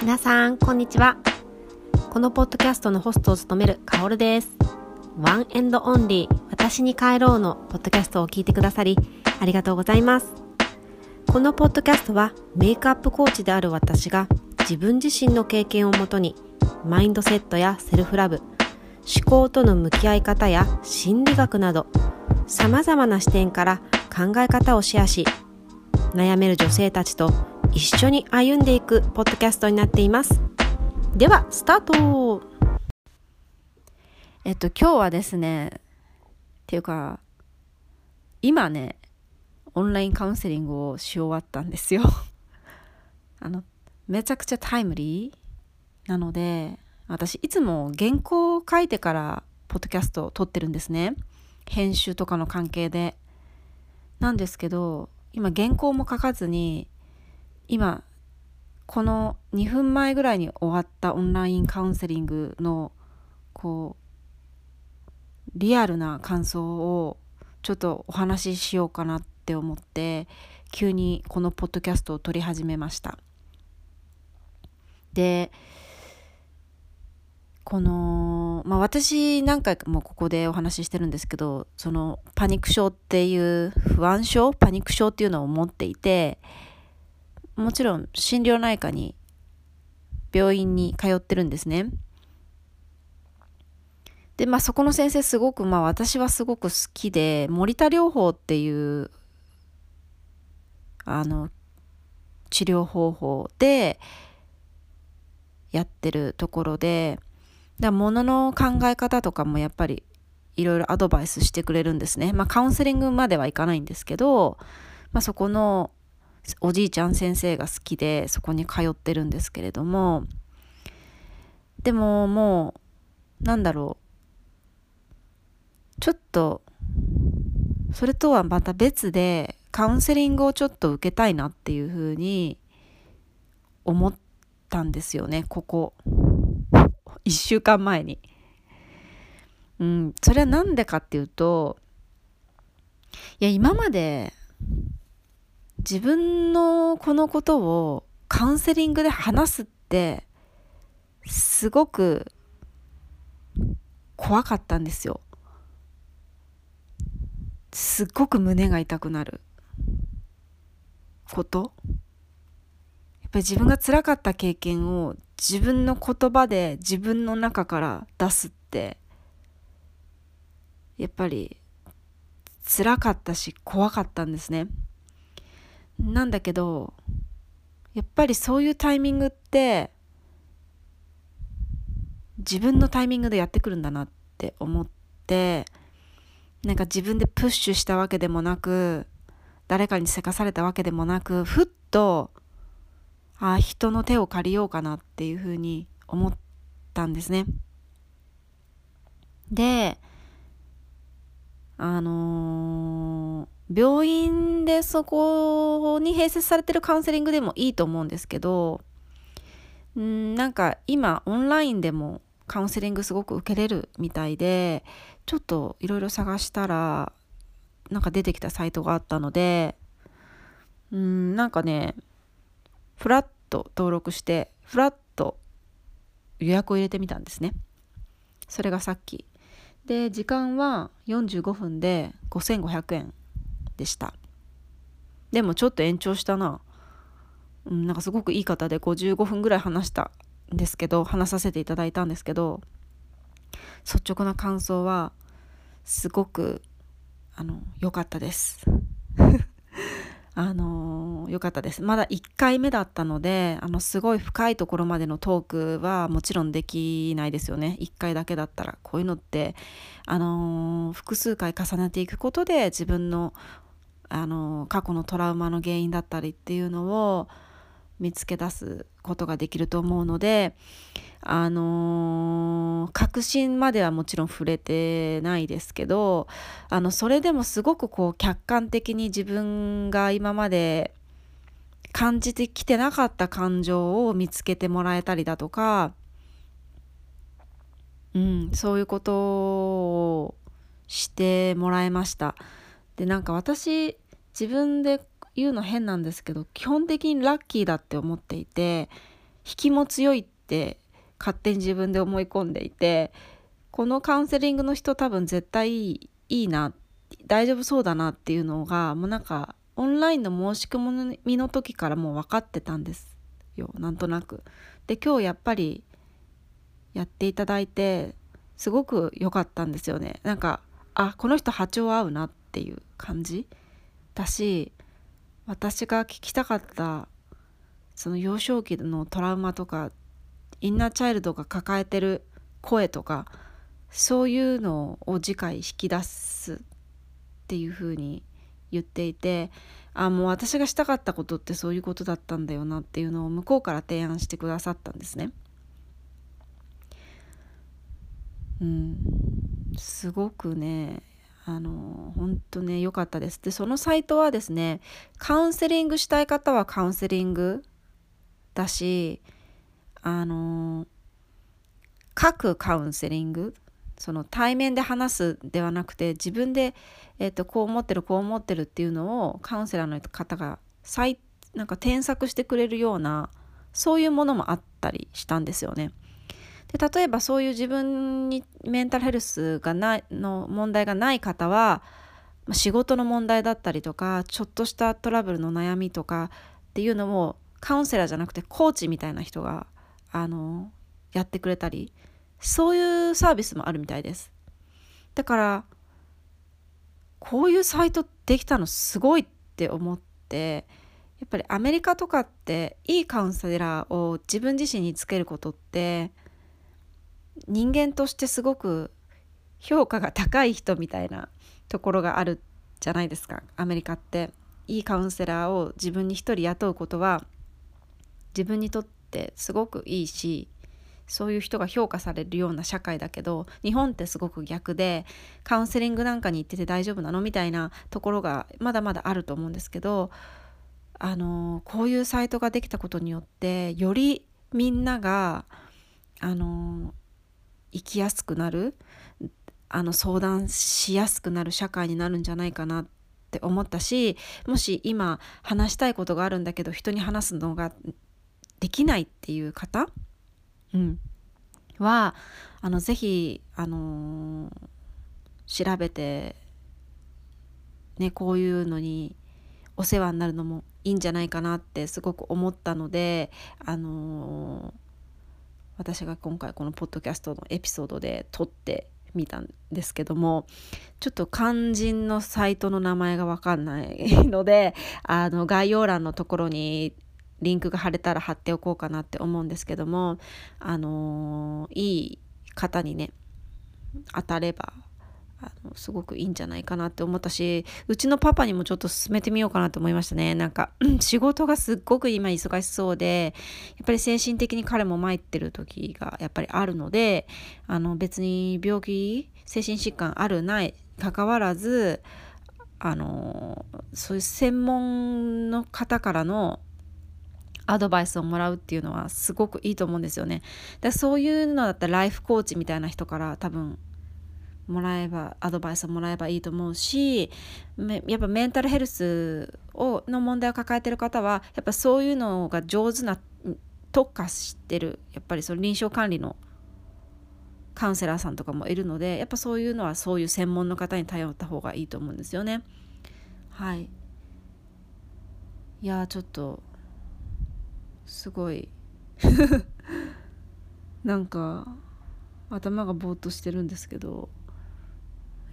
皆さんこんにちは。このポッドキャストのホストを務めるカオルです。 one and only 私に帰ろうのポッドキャストを聞いてくださりありがとうございます。このポッドキャストはメイクアップコーチである私が自分自身の経験をもとにマインドセットやセルフラブ思考との向き合い方や心理学など様々な視点から考え方をシェアし悩める女性たちと一緒に歩んでいくポッドキャストになっています。ではスタート。えっと今日はですねっていうか今ねオンラインカウンセリングをし終わったんですよ。あのめちゃくちゃタイムリーなので私いつも原稿を書いてからポッドキャストを撮ってるんですね。編集とかの関係で。なんですけど今原稿も書かずに今この2分前ぐらいに終わったオンラインカウンセリングのこうリアルな感想をちょっとお話ししようかなって思って急にこのポッドキャストを撮り始めました。でこの、まあ、私何回もここでお話ししてるんですけどそのパニック症っていう不安症パニック症っていうのを持っていてもちろん心療内科に病院に通ってるんですね。でまあそこの先生すごくまあ私はすごく好きで森田療法っていうあの治療方法でやってるところでだものの考え方とかもやっぱりいろいろアドバイスしてくれるんですね。まあカウンセリングまではいかないんですけど、まあ、そこのおじいちゃん先生が好きでそこに通ってるんですけれどもでももうなんだろうちょっとそれとはまた別でカウンセリングをちょっと受けたいなっていうふうに思ったんですよねここ1週間前に。うん、それは何でかっていうといや今まで自分のこのことをカウンセリングで話すってすごく怖かったんですよ。すっごく胸が痛くなること？やっぱり自分が辛かった経験を自分の言葉で自分の中から出すってやっぱり辛かったし怖かったんですね。なんだけどやっぱりそういうタイミングって自分のタイミングでやってくるんだなって思ってなんか自分でプッシュしたわけでもなく誰かにせかされたわけでもなくふっとあ人の手を借りようかなっていうふうに思ったんですね。であのー病院でそこに併設されてるカウンセリングでもいいと思うんですけどんなんか今オンラインでもカウンセリングすごく受けれるみたいでちょっといろいろ探したらなんか出てきたサイトがあったのでうんなんかねフラット登録してフラット予約を入れてみたんですね。それがさっき。で時間は45分で5500円。でした。でもちょっと延長したな、うん、なんかすごくいい方で55分ぐらい話したんですけど話させていただいたんですけど率直な感想はすごくあの良かったです。あの良かったです。まだ1回目だったのであのすごい深いところまでのトークはもちろんできないですよね。1回だけだったらこういうのってあの複数回重ねていくことで自分のあの過去のトラウマの原因だったりっていうのを見つけ出すことができると思うのであの確信まではもちろん触れてないですけどあのそれでもすごくこう客観的に自分が今まで感じてきてなかった感情を見つけてもらえたりだとか、うん、そういうことをしてもらえました。でなんか私自分で言うの変なんですけど基本的にラッキーだって思っていて引きも強いって勝手に自分で思い込んでいてこのカウンセリングの人多分絶対いいな大丈夫そうだなっていうのがもうなんかオンラインの申し込みの時からもう分かってたんですよなんとなく。で今日やっぱりやっていただいてすごく良かったんですよね。なんかあこの人波長合うなっていう感じだし私が聞きたかったその幼少期のトラウマとかインナーチャイルドが抱えてる声とかそういうのを次回引き出すっていうふうに言っていてあもう私がしたかったことってそういうことだったんだよなっていうのを向こうから提案してくださったんですね。うん、すごくねあの本当ね良かったです。でそのサイトはですねカウンセリングしたい方はカウンセリングだしあの各カウンセリングその対面で話すではなくて自分で、えーと、こう思ってるこう思ってるっていうのをカウンセラーの方が再なんか添削してくれるようなそういうものもあったりしたんですよね。で例えばそういう自分にメンタルヘルスがないの問題がない方は仕事の問題だったりとかちょっとしたトラブルの悩みとかっていうのをカウンセラーじゃなくてコーチみたいな人があのやってくれたりそういうサービスもあるみたいです。だからこういうサイトできたのすごいって思ってやっぱりアメリカとかっていいカウンセラーを自分自身につけることって人間としてすごく評価が高い人みたいなところがあるじゃないですかアメリカって。いいカウンセラーを自分に一人雇うことは自分にとってすごくいいしそういう人が評価されるような社会だけど日本ってすごく逆でカウンセリングなんかに行ってて大丈夫なのみたいなところがまだまだあると思うんですけどあのこういうサイトができたことによってよりみんながあの生きやすくなるあの相談しやすくなる社会になるんじゃないかなって思ったしもし今話したいことがあるんだけど人に話すのができないっていう方うん、はあのぜひ、あのー、調べて、ね、こういうのにお世話になるのもいいんじゃないかなってすごく思ったので、あのー、私が今回このポッドキャストのエピソードで撮ってみたんですけどもちょっと肝心のサイトの名前が分かんないので あの概要欄のところにリンクが貼れたら貼っておこうかなって思うんですけどもあのいい方にね当たればあのすごくいいんじゃないかなって思ったしうちのパパにもちょっと進めてみようかなと思いましたねなんか仕事がすっごく今忙しそうでやっぱり精神的に彼も参ってる時がやっぱりあるのであの別に病気精神疾患あるないかかわらずあのそういう専門の方からのアドバイスをもらうっていうのはすごくいいと思うんですよね。だそういうのだったらライフコーチみたいな人から多分もらえばアドバイスをもらえばいいと思うしやっぱメンタルヘルスをの問題を抱えてる方はやっぱそういうのが上手な特化してるやっぱりその臨床管理のカウンセラーさんとかもいるのでやっぱそういうのはそういう専門の方に頼った方がいいと思うんですよね。はい。いやちょっとすごい。なんか頭がぼーっとしてるんですけど。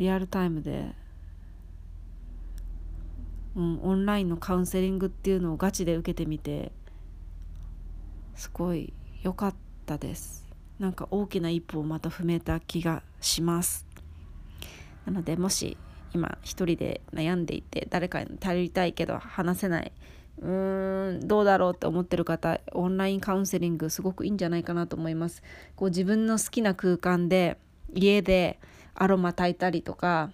リアルタイムで、うん、オンラインのカウンセリングっていうのをガチで受けてみてすごい良かったです。なんか大きな一歩をまた踏めた気がします。なのでもし今一人で悩んでいて誰かに頼りたいけど話せないうーんどうだろうって思ってる方オンラインカウンセリングすごくいいんじゃないかなと思います。こう自分の好きな空間で家でアロマ炊いたりとか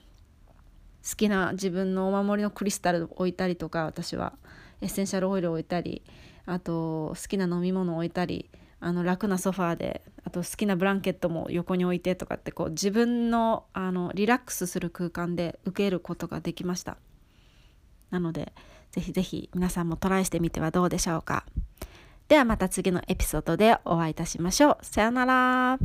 好きな自分のお守りのクリスタルを置いたりとか私はエッセンシャルオイルを置いたりあと好きな飲み物を置いたりあの楽なソファーであと好きなブランケットも横に置いてとかってこう自分のあのリラックスする空間で受けることができましたなのでぜひぜひ皆さんもトライしてみてはどうでしょうか。ではまた次のエピソードでお会いいたしましょう。さようなら。